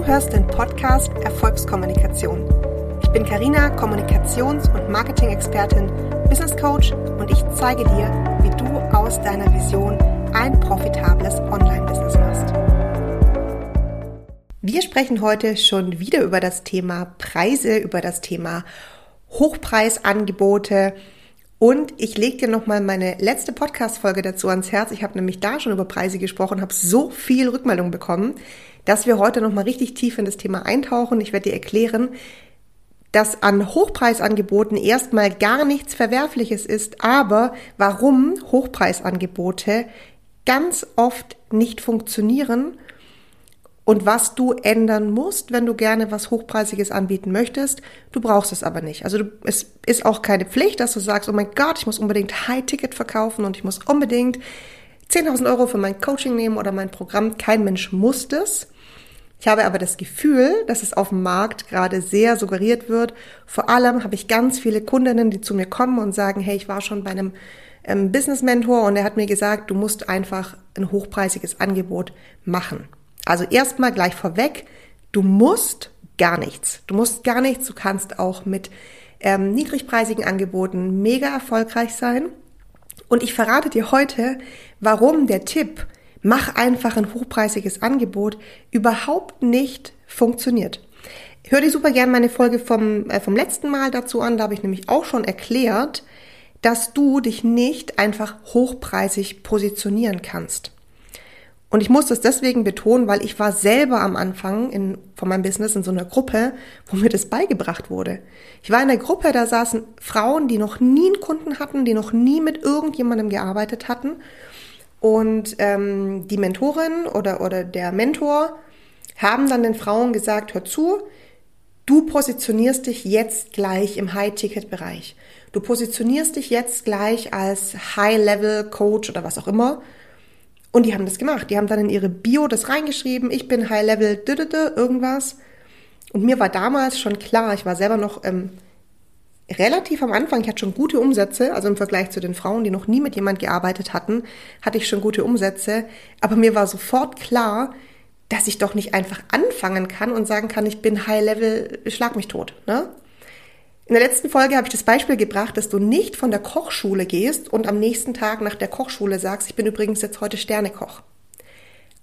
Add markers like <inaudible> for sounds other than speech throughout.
Du hörst den Podcast Erfolgskommunikation. Ich bin Karina, Kommunikations- und Marketing-Expertin, Business Coach und ich zeige dir, wie du aus deiner Vision ein profitables Online-Business machst. Wir sprechen heute schon wieder über das Thema Preise, über das Thema Hochpreisangebote. Und ich lege dir nochmal meine letzte Podcast-Folge dazu ans Herz. Ich habe nämlich da schon über Preise gesprochen, habe so viel Rückmeldung bekommen dass wir heute nochmal richtig tief in das Thema eintauchen. Ich werde dir erklären, dass an Hochpreisangeboten erstmal gar nichts Verwerfliches ist, aber warum Hochpreisangebote ganz oft nicht funktionieren und was du ändern musst, wenn du gerne was Hochpreisiges anbieten möchtest. Du brauchst es aber nicht. Also du, es ist auch keine Pflicht, dass du sagst, oh mein Gott, ich muss unbedingt High-Ticket verkaufen und ich muss unbedingt 10.000 Euro für mein Coaching nehmen oder mein Programm. Kein Mensch muss das. Ich habe aber das Gefühl, dass es auf dem Markt gerade sehr suggeriert wird. Vor allem habe ich ganz viele Kundinnen, die zu mir kommen und sagen, hey, ich war schon bei einem ähm, Business Mentor und er hat mir gesagt, du musst einfach ein hochpreisiges Angebot machen. Also erstmal gleich vorweg, du musst gar nichts. Du musst gar nichts. Du kannst auch mit ähm, niedrigpreisigen Angeboten mega erfolgreich sein. Und ich verrate dir heute, warum der Tipp, mach einfach ein hochpreisiges Angebot, überhaupt nicht funktioniert. Hör dir super gern meine Folge vom, äh, vom letzten Mal dazu an, da habe ich nämlich auch schon erklärt, dass du dich nicht einfach hochpreisig positionieren kannst. Und ich muss das deswegen betonen, weil ich war selber am Anfang in, von meinem Business in so einer Gruppe, wo mir das beigebracht wurde. Ich war in einer Gruppe, da saßen Frauen, die noch nie einen Kunden hatten, die noch nie mit irgendjemandem gearbeitet hatten und ähm, die Mentorin oder, oder der Mentor haben dann den Frauen gesagt, hör zu, du positionierst dich jetzt gleich im High-Ticket-Bereich. Du positionierst dich jetzt gleich als High-Level-Coach oder was auch immer. Und die haben das gemacht. Die haben dann in ihre Bio das reingeschrieben, ich bin High-Level, irgendwas. Und mir war damals schon klar, ich war selber noch ähm, relativ am Anfang, ich hatte schon gute Umsätze, also im Vergleich zu den Frauen, die noch nie mit jemand gearbeitet hatten, hatte ich schon gute Umsätze. Aber mir war sofort klar, dass ich doch nicht einfach anfangen kann und sagen kann, ich bin High Level, schlag mich tot. Ne? In der letzten Folge habe ich das Beispiel gebracht, dass du nicht von der Kochschule gehst und am nächsten Tag nach der Kochschule sagst, ich bin übrigens jetzt heute Sternekoch.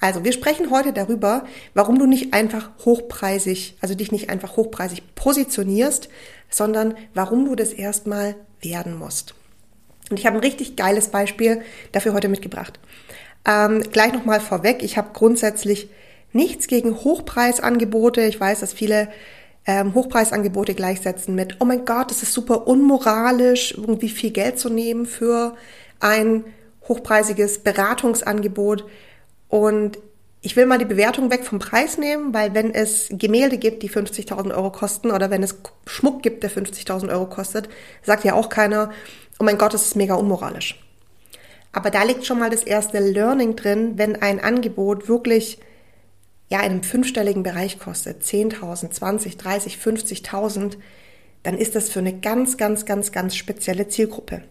Also, wir sprechen heute darüber, warum du nicht einfach hochpreisig, also dich nicht einfach hochpreisig positionierst, sondern warum du das erstmal werden musst. Und ich habe ein richtig geiles Beispiel dafür heute mitgebracht. Ähm, gleich nochmal vorweg, ich habe grundsätzlich nichts gegen Hochpreisangebote. Ich weiß, dass viele ähm, Hochpreisangebote gleichsetzen mit, oh mein Gott, es ist super unmoralisch, irgendwie viel Geld zu nehmen für ein hochpreisiges Beratungsangebot. Und ich will mal die Bewertung weg vom Preis nehmen, weil wenn es Gemälde gibt, die 50.000 Euro kosten oder wenn es Schmuck gibt, der 50.000 Euro kostet, sagt ja auch keiner, oh mein Gott, das ist mega unmoralisch. Aber da liegt schon mal das erste Learning drin, wenn ein Angebot wirklich ja in einem fünfstelligen Bereich kostet, 10.000, 20, 30, 50.000, dann ist das für eine ganz, ganz, ganz, ganz spezielle Zielgruppe.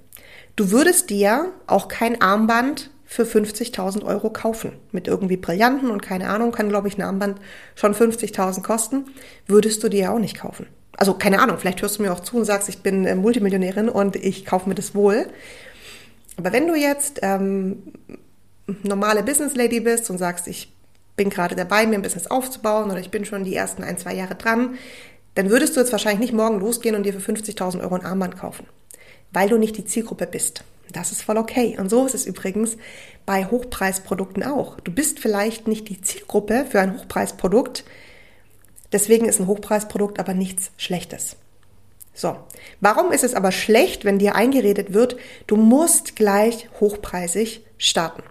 Du würdest dir auch kein Armband für 50.000 Euro kaufen. Mit irgendwie Brillanten und keine Ahnung, kann glaube ich ein Armband schon 50.000 kosten. Würdest du dir auch nicht kaufen. Also keine Ahnung, vielleicht hörst du mir auch zu und sagst, ich bin äh, Multimillionärin und ich kaufe mir das wohl. Aber wenn du jetzt ähm, normale Business Lady bist und sagst, ich bin gerade dabei, mir ein Business aufzubauen oder ich bin schon die ersten ein, zwei Jahre dran, dann würdest du jetzt wahrscheinlich nicht morgen losgehen und dir für 50.000 Euro ein Armband kaufen, weil du nicht die Zielgruppe bist. Das ist voll okay. Und so ist es übrigens bei Hochpreisprodukten auch. Du bist vielleicht nicht die Zielgruppe für ein Hochpreisprodukt. Deswegen ist ein Hochpreisprodukt aber nichts Schlechtes. So. Warum ist es aber schlecht, wenn dir eingeredet wird, du musst gleich hochpreisig starten?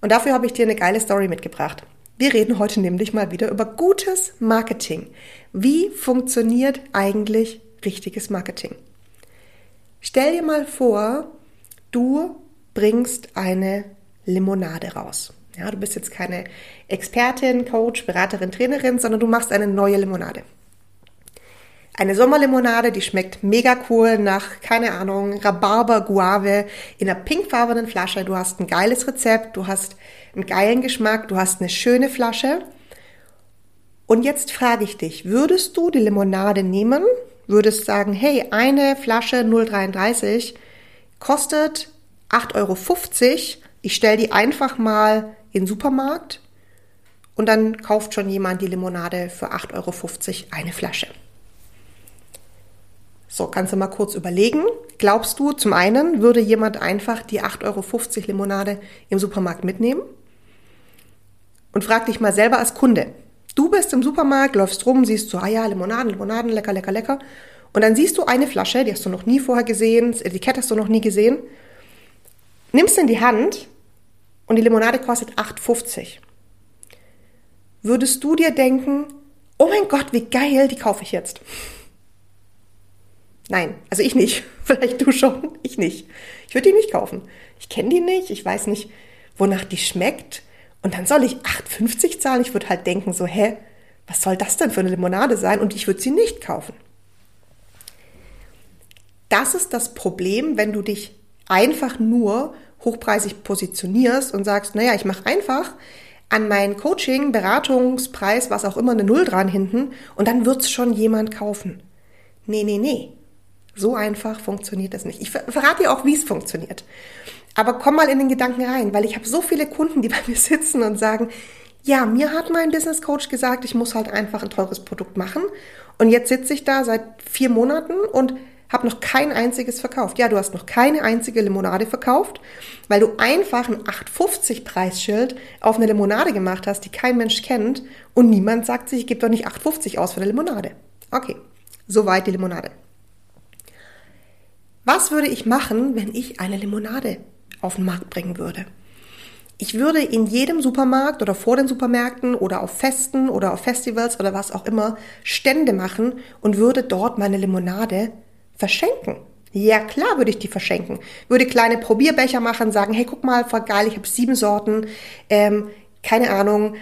Und dafür habe ich dir eine geile Story mitgebracht. Wir reden heute nämlich mal wieder über gutes Marketing. Wie funktioniert eigentlich richtiges Marketing? Stell dir mal vor, du bringst eine Limonade raus. Ja, du bist jetzt keine Expertin, Coach, Beraterin, Trainerin, sondern du machst eine neue Limonade. Eine Sommerlimonade, die schmeckt mega cool nach, keine Ahnung, Rhabarber, Guave in einer pinkfarbenen Flasche. Du hast ein geiles Rezept, du hast einen geilen Geschmack, du hast eine schöne Flasche. Und jetzt frage ich dich, würdest du die Limonade nehmen? Würdest sagen, hey, eine Flasche 0,33 kostet 8,50 Euro. Ich stelle die einfach mal in den Supermarkt und dann kauft schon jemand die Limonade für 8,50 Euro eine Flasche. So, kannst du mal kurz überlegen. Glaubst du, zum einen würde jemand einfach die 8,50 Euro Limonade im Supermarkt mitnehmen? Und frag dich mal selber als Kunde. Du bist im Supermarkt, läufst rum, siehst so, ah ja, Limonaden, Limonaden, lecker, lecker, lecker. Und dann siehst du eine Flasche, die hast du noch nie vorher gesehen, das Etikett hast du noch nie gesehen. Nimmst in die Hand und die Limonade kostet 8,50 würdest du dir denken, oh mein Gott, wie geil, die kaufe ich jetzt. Nein, also ich nicht. <laughs> Vielleicht du schon, ich nicht. Ich würde die nicht kaufen. Ich kenne die nicht, ich weiß nicht, wonach die schmeckt. Und dann soll ich 8,50 zahlen. Ich würde halt denken so, hä, was soll das denn für eine Limonade sein? Und ich würde sie nicht kaufen. Das ist das Problem, wenn du dich einfach nur hochpreisig positionierst und sagst, naja, ich mache einfach an mein Coaching, Beratungspreis, was auch immer, eine Null dran hinten und dann wird's schon jemand kaufen. Nee, nee, nee. So einfach funktioniert das nicht. Ich verrate dir auch, wie es funktioniert. Aber komm mal in den Gedanken rein, weil ich habe so viele Kunden, die <laughs> bei mir sitzen und sagen, ja, mir hat mein Business Coach gesagt, ich muss halt einfach ein teures Produkt machen. Und jetzt sitze ich da seit vier Monaten und habe noch kein einziges verkauft. Ja, du hast noch keine einzige Limonade verkauft, weil du einfach ein 8,50 Preisschild auf eine Limonade gemacht hast, die kein Mensch kennt und niemand sagt sich, ich gebe doch nicht 8,50 aus für eine Limonade. Okay, soweit die Limonade. Was würde ich machen, wenn ich eine Limonade auf den Markt bringen würde? Ich würde in jedem Supermarkt oder vor den Supermärkten oder auf Festen oder auf Festivals oder was auch immer Stände machen und würde dort meine Limonade verschenken. Ja, klar würde ich die verschenken. Würde kleine Probierbecher machen, sagen, hey, guck mal, voll geil, ich habe sieben Sorten, ähm, keine Ahnung,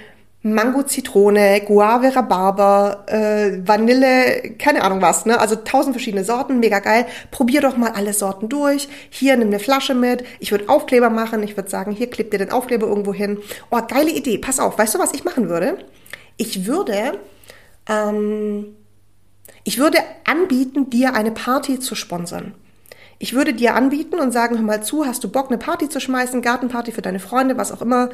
Mango, Zitrone, Guave, Rhabarber, äh, Vanille, keine Ahnung was, ne? Also tausend verschiedene Sorten, mega geil. Probier doch mal alle Sorten durch. Hier, nimm eine Flasche mit. Ich würde Aufkleber machen. Ich würde sagen, hier klebt dir den Aufkleber irgendwo hin. Oh, geile Idee. Pass auf, weißt du, was ich machen würde? Ich würde ähm, ich würde anbieten, dir eine Party zu sponsern. Ich würde dir anbieten und sagen, hör mal zu, hast du Bock, eine Party zu schmeißen, Gartenparty für deine Freunde, was auch immer.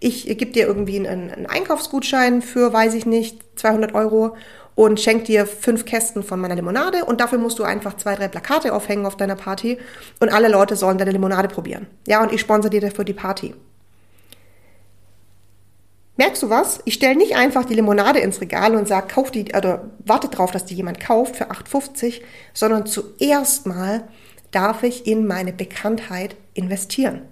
Ich gebe dir irgendwie einen, einen Einkaufsgutschein für, weiß ich nicht, 200 Euro und schenk dir fünf Kästen von meiner Limonade und dafür musst du einfach zwei, drei Plakate aufhängen auf deiner Party und alle Leute sollen deine Limonade probieren. Ja, und ich sponsere dir dafür die Party. Merkst du was? Ich stelle nicht einfach die Limonade ins Regal und sage, kauf die, oder warte drauf, dass die jemand kauft für 8,50, sondern zuerst mal darf ich in meine Bekanntheit investieren.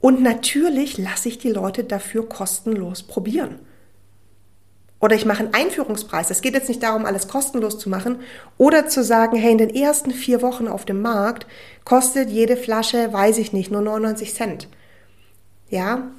Und natürlich lasse ich die Leute dafür kostenlos probieren. Oder ich mache einen Einführungspreis. Es geht jetzt nicht darum, alles kostenlos zu machen. Oder zu sagen, hey, in den ersten vier Wochen auf dem Markt kostet jede Flasche, weiß ich nicht, nur 99 Cent. Ja,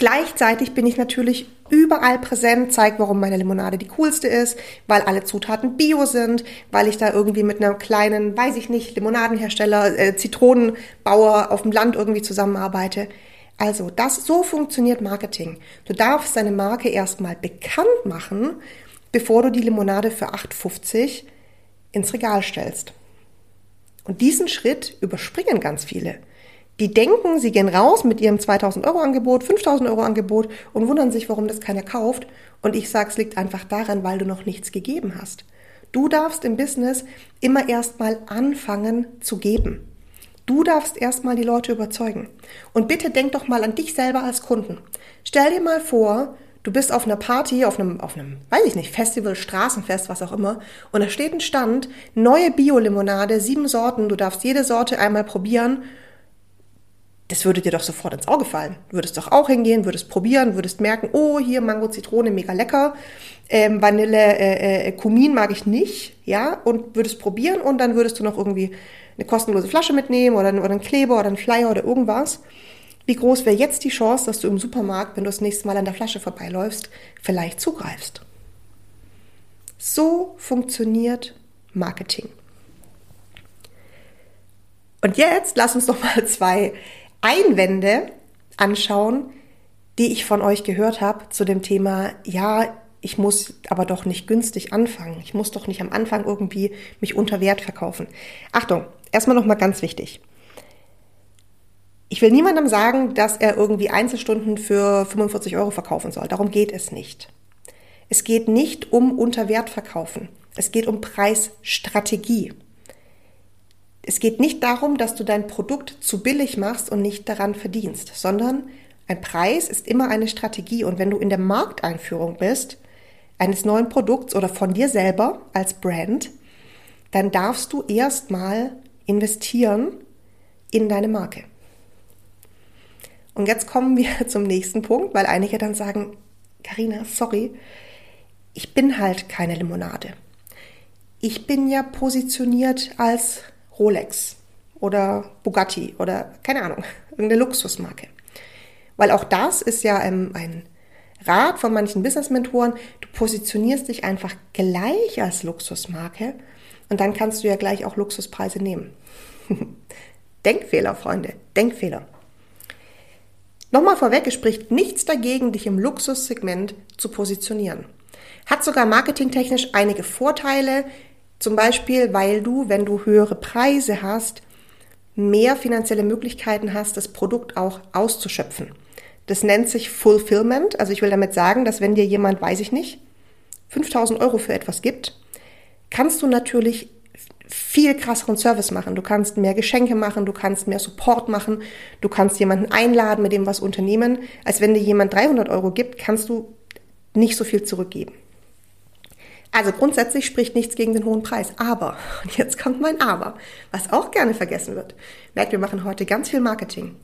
Gleichzeitig bin ich natürlich überall präsent, zeige, warum meine Limonade die coolste ist, weil alle Zutaten bio sind, weil ich da irgendwie mit einem kleinen, weiß ich nicht, Limonadenhersteller, äh, Zitronenbauer auf dem Land irgendwie zusammenarbeite. Also, das, so funktioniert Marketing. Du darfst deine Marke erstmal bekannt machen, bevor du die Limonade für 8,50 ins Regal stellst. Und diesen Schritt überspringen ganz viele. Die denken, sie gehen raus mit ihrem 2000 Euro Angebot, 5000 Euro Angebot und wundern sich, warum das keiner kauft. Und ich sage, es liegt einfach daran, weil du noch nichts gegeben hast. Du darfst im Business immer erstmal anfangen zu geben. Du darfst erstmal die Leute überzeugen. Und bitte denk doch mal an dich selber als Kunden. Stell dir mal vor, du bist auf einer Party, auf einem, auf einem, weiß ich nicht, Festival, Straßenfest, was auch immer, und da steht ein Stand, neue Bio-Limonade, sieben Sorten, du darfst jede Sorte einmal probieren das würde dir doch sofort ins Auge fallen. Du würdest doch auch hingehen, würdest probieren, würdest merken, oh, hier Mango, Zitrone, mega lecker. Ähm, Vanille, äh, äh, Kumin mag ich nicht, ja, und würdest probieren und dann würdest du noch irgendwie eine kostenlose Flasche mitnehmen oder, oder einen Kleber oder einen Flyer oder irgendwas. Wie groß wäre jetzt die Chance, dass du im Supermarkt, wenn du das nächste Mal an der Flasche vorbeiläufst, vielleicht zugreifst? So funktioniert Marketing. Und jetzt lass uns noch mal <laughs> zwei Einwände anschauen, die ich von euch gehört habe zu dem Thema, ja, ich muss aber doch nicht günstig anfangen. Ich muss doch nicht am Anfang irgendwie mich unter Wert verkaufen. Achtung, erstmal nochmal ganz wichtig. Ich will niemandem sagen, dass er irgendwie Einzelstunden für 45 Euro verkaufen soll. Darum geht es nicht. Es geht nicht um Unterwert verkaufen. Es geht um Preisstrategie. Es geht nicht darum, dass du dein Produkt zu billig machst und nicht daran verdienst, sondern ein Preis ist immer eine Strategie. Und wenn du in der Markteinführung bist, eines neuen Produkts oder von dir selber als Brand, dann darfst du erstmal investieren in deine Marke. Und jetzt kommen wir <laughs> zum nächsten Punkt, weil einige dann sagen, Karina, sorry, ich bin halt keine Limonade. Ich bin ja positioniert als Rolex oder Bugatti oder keine Ahnung, irgendeine Luxusmarke. Weil auch das ist ja ein, ein Rat von manchen Business-Mentoren. Du positionierst dich einfach gleich als Luxusmarke und dann kannst du ja gleich auch Luxuspreise nehmen. <laughs> Denkfehler, Freunde, Denkfehler. Nochmal vorweg, es spricht nichts dagegen, dich im Luxussegment zu positionieren. Hat sogar marketingtechnisch einige Vorteile, zum Beispiel, weil du, wenn du höhere Preise hast, mehr finanzielle Möglichkeiten hast, das Produkt auch auszuschöpfen. Das nennt sich Fulfillment. Also ich will damit sagen, dass wenn dir jemand, weiß ich nicht, 5000 Euro für etwas gibt, kannst du natürlich viel krasseren Service machen. Du kannst mehr Geschenke machen, du kannst mehr Support machen, du kannst jemanden einladen, mit dem was unternehmen. Als wenn dir jemand 300 Euro gibt, kannst du nicht so viel zurückgeben. Also grundsätzlich spricht nichts gegen den hohen Preis. Aber, <laughs> und jetzt kommt mein Aber, was auch gerne vergessen wird. Merkt, wir machen heute ganz viel Marketing.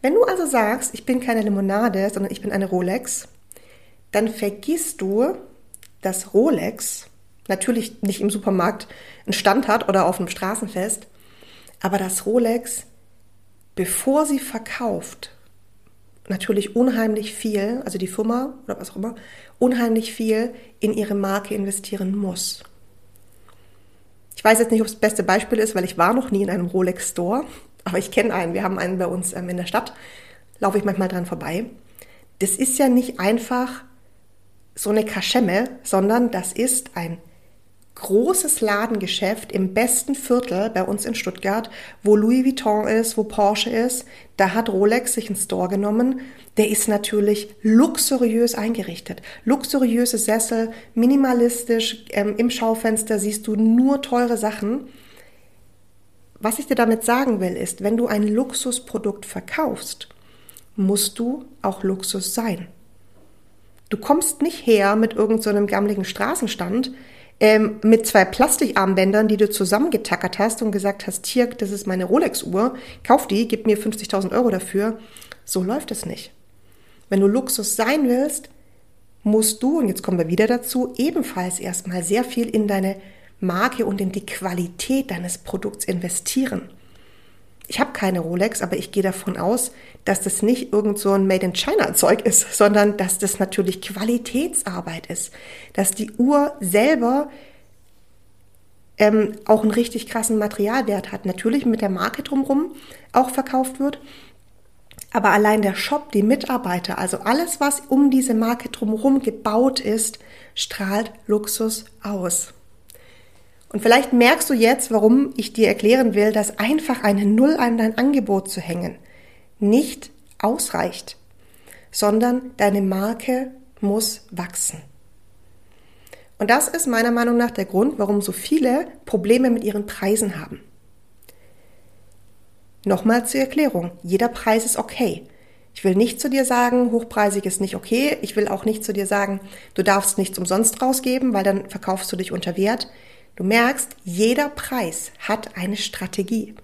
Wenn du also sagst, ich bin keine Limonade, sondern ich bin eine Rolex, dann vergisst du, dass Rolex natürlich nicht im Supermarkt einen Stand hat oder auf einem Straßenfest, aber dass Rolex, bevor sie verkauft, natürlich unheimlich viel, also die Firma oder was auch immer, unheimlich viel in ihre Marke investieren muss. Ich weiß jetzt nicht, ob es das beste Beispiel ist, weil ich war noch nie in einem Rolex Store, aber ich kenne einen. Wir haben einen bei uns ähm, in der Stadt. Laufe ich manchmal dran vorbei. Das ist ja nicht einfach so eine Kaschemme, sondern das ist ein großes Ladengeschäft im besten Viertel bei uns in Stuttgart, wo Louis Vuitton ist, wo Porsche ist. Da hat Rolex sich einen Store genommen. Der ist natürlich luxuriös eingerichtet. Luxuriöse Sessel, minimalistisch. Ähm, Im Schaufenster siehst du nur teure Sachen. Was ich dir damit sagen will, ist, wenn du ein Luxusprodukt verkaufst, musst du auch Luxus sein. Du kommst nicht her mit irgendeinem so gammeligen Straßenstand, ähm, mit zwei Plastikarmbändern, die du zusammengetackert hast und gesagt hast, hier, das ist meine Rolex-Uhr, kauf die, gib mir 50.000 Euro dafür. So läuft es nicht. Wenn du Luxus sein willst, musst du, und jetzt kommen wir wieder dazu, ebenfalls erstmal sehr viel in deine Marke und in die Qualität deines Produkts investieren. Ich habe keine Rolex, aber ich gehe davon aus, dass das nicht irgend so ein Made in China Zeug ist, <laughs> sondern dass das natürlich Qualitätsarbeit ist, dass die Uhr selber ähm, auch einen richtig krassen Materialwert hat. Natürlich mit der Marke drumherum auch verkauft wird, aber allein der Shop, die Mitarbeiter, also alles, was um diese Marke drumherum gebaut ist, strahlt Luxus aus. Und vielleicht merkst du jetzt, warum ich dir erklären will, dass einfach eine Null an dein Angebot zu hängen nicht ausreicht, sondern deine Marke muss wachsen. Und das ist meiner Meinung nach der Grund, warum so viele Probleme mit ihren Preisen haben. Nochmal zur Erklärung. Jeder Preis ist okay. Ich will nicht zu dir sagen, hochpreisig ist nicht okay. Ich will auch nicht zu dir sagen, du darfst nichts umsonst rausgeben, weil dann verkaufst du dich unter Wert. Du merkst, jeder Preis hat eine Strategie.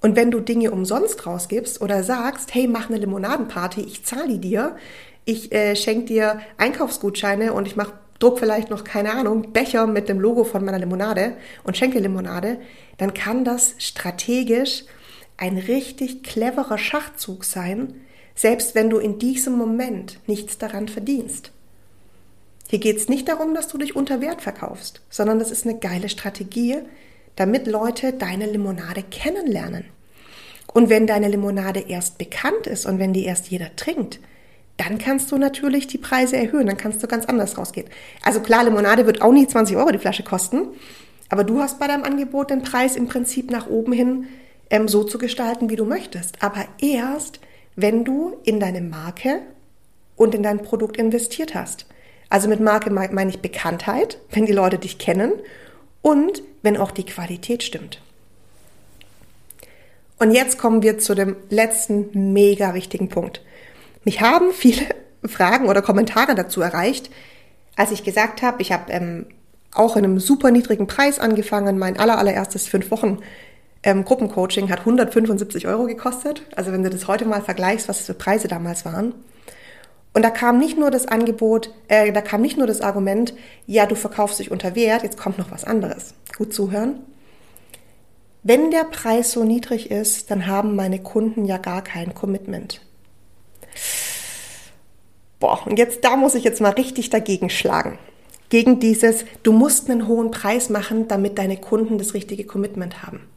Und wenn du Dinge umsonst rausgibst oder sagst, hey, mach eine Limonadenparty, ich zahle die dir, ich äh, schenke dir Einkaufsgutscheine und ich mach druck vielleicht noch, keine Ahnung, Becher mit dem Logo von meiner Limonade und schenke Limonade, dann kann das strategisch ein richtig cleverer Schachzug sein, selbst wenn du in diesem Moment nichts daran verdienst. Hier geht es nicht darum, dass du dich unter Wert verkaufst, sondern das ist eine geile Strategie, damit Leute deine Limonade kennenlernen. Und wenn deine Limonade erst bekannt ist und wenn die erst jeder trinkt, dann kannst du natürlich die Preise erhöhen, dann kannst du ganz anders rausgehen. Also klar, Limonade wird auch nie 20 Euro die Flasche kosten, aber du hast bei deinem Angebot den Preis im Prinzip nach oben hin ähm, so zu gestalten, wie du möchtest. Aber erst, wenn du in deine Marke und in dein Produkt investiert hast. Also mit Marke meine ich Bekanntheit, wenn die Leute dich kennen und wenn auch die Qualität stimmt. Und jetzt kommen wir zu dem letzten mega wichtigen Punkt. Mich haben viele <laughs> Fragen oder Kommentare dazu erreicht, als ich gesagt habe, ich habe ähm, auch in einem super niedrigen Preis angefangen. Mein aller, fünf Wochen ähm, Gruppencoaching hat 175 Euro gekostet. Also wenn du das heute mal vergleichst, was es für Preise damals waren. Und da kam nicht nur das Angebot, äh, da kam nicht nur das Argument, ja, du verkaufst dich unter Wert, jetzt kommt noch was anderes. Gut zuhören. Wenn der Preis so niedrig ist, dann haben meine Kunden ja gar kein Commitment. Boah, und jetzt, da muss ich jetzt mal richtig dagegen schlagen. Gegen dieses, du musst einen hohen Preis machen, damit deine Kunden das richtige Commitment haben.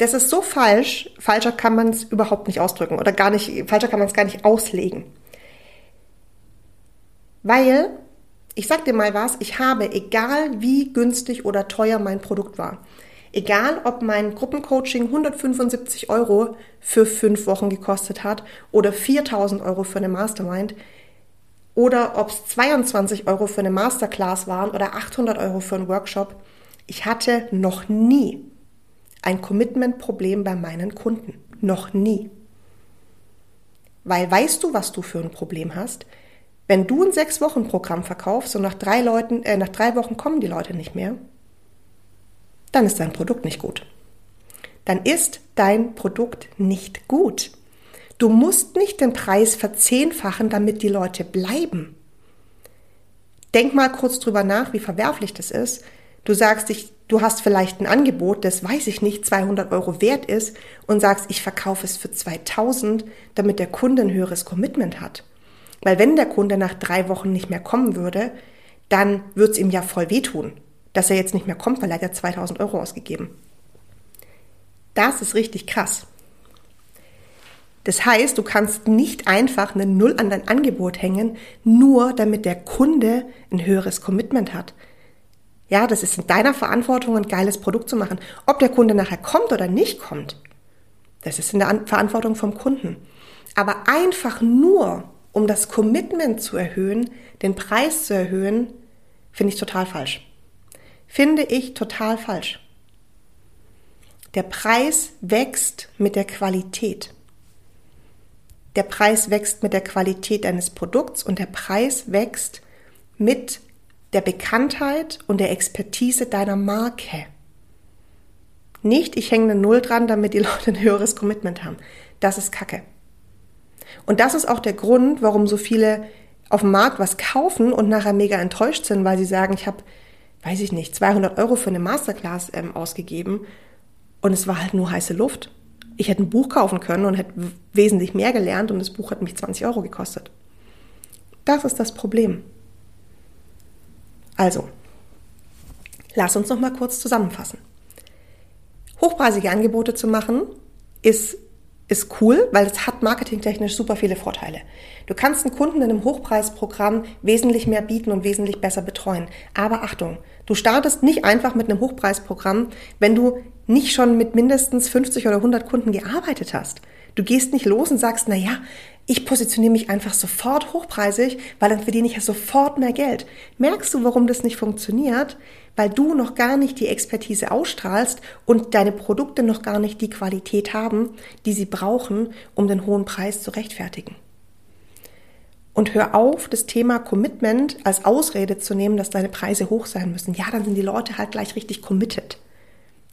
Das ist so falsch, falscher kann man es überhaupt nicht ausdrücken oder gar nicht, falscher kann man es gar nicht auslegen. Weil, ich sag dir mal was, ich habe, egal wie günstig oder teuer mein Produkt war, egal ob mein Gruppencoaching 175 Euro für fünf Wochen gekostet hat oder 4000 Euro für eine Mastermind, oder ob es 22 Euro für eine Masterclass waren oder 800 Euro für einen Workshop. Ich hatte noch nie ein Commitment-Problem bei meinen Kunden. Noch nie. Weil weißt du, was du für ein Problem hast? Wenn du ein Sechs-Wochen-Programm verkaufst und nach drei, Leuten, äh, nach drei Wochen kommen die Leute nicht mehr, dann ist dein Produkt nicht gut. Dann ist dein Produkt nicht gut. Du musst nicht den Preis verzehnfachen, damit die Leute bleiben. Denk mal kurz drüber nach, wie verwerflich das ist. Du sagst, ich, du hast vielleicht ein Angebot, das weiß ich nicht, 200 Euro wert ist und sagst, ich verkaufe es für 2000, damit der Kunde ein höheres Commitment hat. Weil wenn der Kunde nach drei Wochen nicht mehr kommen würde, dann wird es ihm ja voll wehtun, dass er jetzt nicht mehr kommt, weil er hat ja 2000 Euro ausgegeben. Das ist richtig krass. Das heißt, du kannst nicht einfach eine Null an dein Angebot hängen, nur damit der Kunde ein höheres Commitment hat. Ja, das ist in deiner Verantwortung, ein geiles Produkt zu machen. Ob der Kunde nachher kommt oder nicht kommt, das ist in der Verantwortung vom Kunden. Aber einfach nur, um das Commitment zu erhöhen, den Preis zu erhöhen, finde ich total falsch. Finde ich total falsch. Der Preis wächst mit der Qualität. Der Preis wächst mit der Qualität deines Produkts und der Preis wächst mit der Bekanntheit und der Expertise deiner Marke. Nicht, ich hänge eine Null dran, damit die <laughs> Leute ein höheres Commitment haben. Das ist Kacke. Und das ist auch der Grund, warum so viele auf dem Markt was kaufen und nachher mega enttäuscht sind, weil sie sagen, ich habe, weiß ich nicht, 200 Euro für eine Masterclass ähm, ausgegeben und es war halt nur heiße Luft. Ich hätte ein Buch kaufen können und hätte wesentlich mehr gelernt und das Buch hat mich 20 Euro gekostet. Das ist das Problem. Also, lass uns noch mal kurz zusammenfassen. Hochpreisige Angebote zu machen ist ist cool, weil es hat marketingtechnisch super viele Vorteile. Du kannst einen Kunden in einem Hochpreisprogramm wesentlich mehr bieten und wesentlich besser betreuen. Aber Achtung, du startest nicht einfach mit einem Hochpreisprogramm, wenn du nicht schon mit mindestens 50 oder 100 Kunden gearbeitet hast. Du gehst nicht los und sagst, na ja, ich positioniere mich einfach sofort hochpreisig, weil dann verdiene ich ja sofort mehr Geld. Merkst du, warum das nicht funktioniert? Weil du noch gar nicht die Expertise ausstrahlst und deine Produkte noch gar nicht die Qualität haben, die sie brauchen, um den hohen Preis zu rechtfertigen. Und hör auf, das Thema Commitment als Ausrede zu nehmen, dass deine Preise hoch sein müssen. Ja, dann sind die Leute halt gleich richtig committed.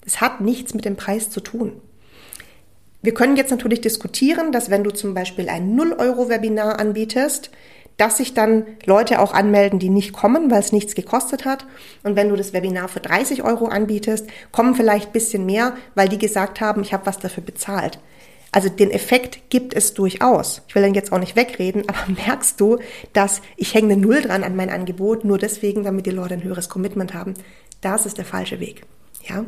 Es hat nichts mit dem Preis zu tun. Wir können jetzt natürlich diskutieren, dass wenn du zum Beispiel ein 0-Euro-Webinar anbietest, dass sich dann Leute auch anmelden, die nicht kommen, weil es nichts gekostet hat. Und wenn du das Webinar für 30 Euro anbietest, kommen vielleicht ein bisschen mehr, weil die gesagt haben, ich habe was dafür bezahlt. Also den Effekt gibt es durchaus. Ich will den jetzt auch nicht wegreden, aber <laughs> merkst du, dass ich hänge eine Null dran an mein Angebot, nur deswegen, damit die Leute ein höheres Commitment haben. Das ist der falsche Weg. Ja?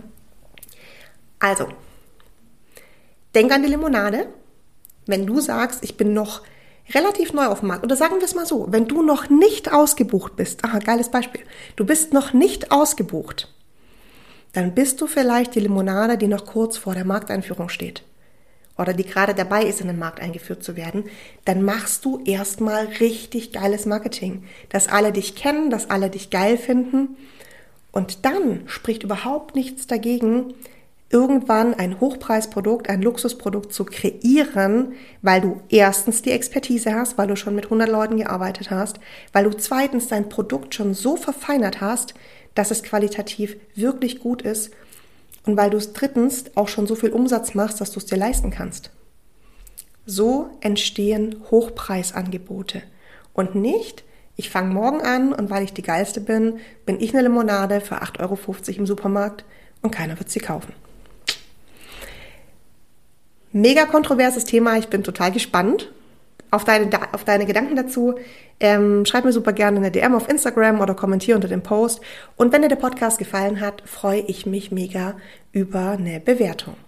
Also, Denk an die Limonade. Wenn du sagst, ich bin noch relativ neu auf dem Markt. Oder sagen wir es mal so, wenn du noch nicht ausgebucht bist, aha, geiles Beispiel, du bist noch nicht ausgebucht, dann bist du vielleicht die Limonade, die noch kurz vor der Markteinführung steht oder die gerade dabei ist, in den Markt eingeführt zu werden, dann machst du erstmal richtig geiles Marketing, dass alle dich kennen, dass alle dich geil finden und dann spricht überhaupt nichts dagegen, irgendwann ein Hochpreisprodukt, ein Luxusprodukt zu kreieren, weil du erstens die Expertise hast, weil du schon mit 100 Leuten gearbeitet hast, weil du zweitens dein Produkt schon so verfeinert hast, dass es qualitativ wirklich gut ist und weil du es drittens auch schon so viel Umsatz machst, dass du es dir leisten kannst. So entstehen Hochpreisangebote und nicht, ich fange morgen an und weil ich die geilste bin, bin ich eine Limonade für 8,50 Euro im Supermarkt und keiner wird sie kaufen. Mega kontroverses Thema, ich bin total gespannt auf deine, auf deine Gedanken dazu. Ähm, schreib mir super gerne eine DM auf Instagram oder kommentiere unter dem Post. Und wenn dir der Podcast gefallen hat, freue ich mich mega über eine Bewertung.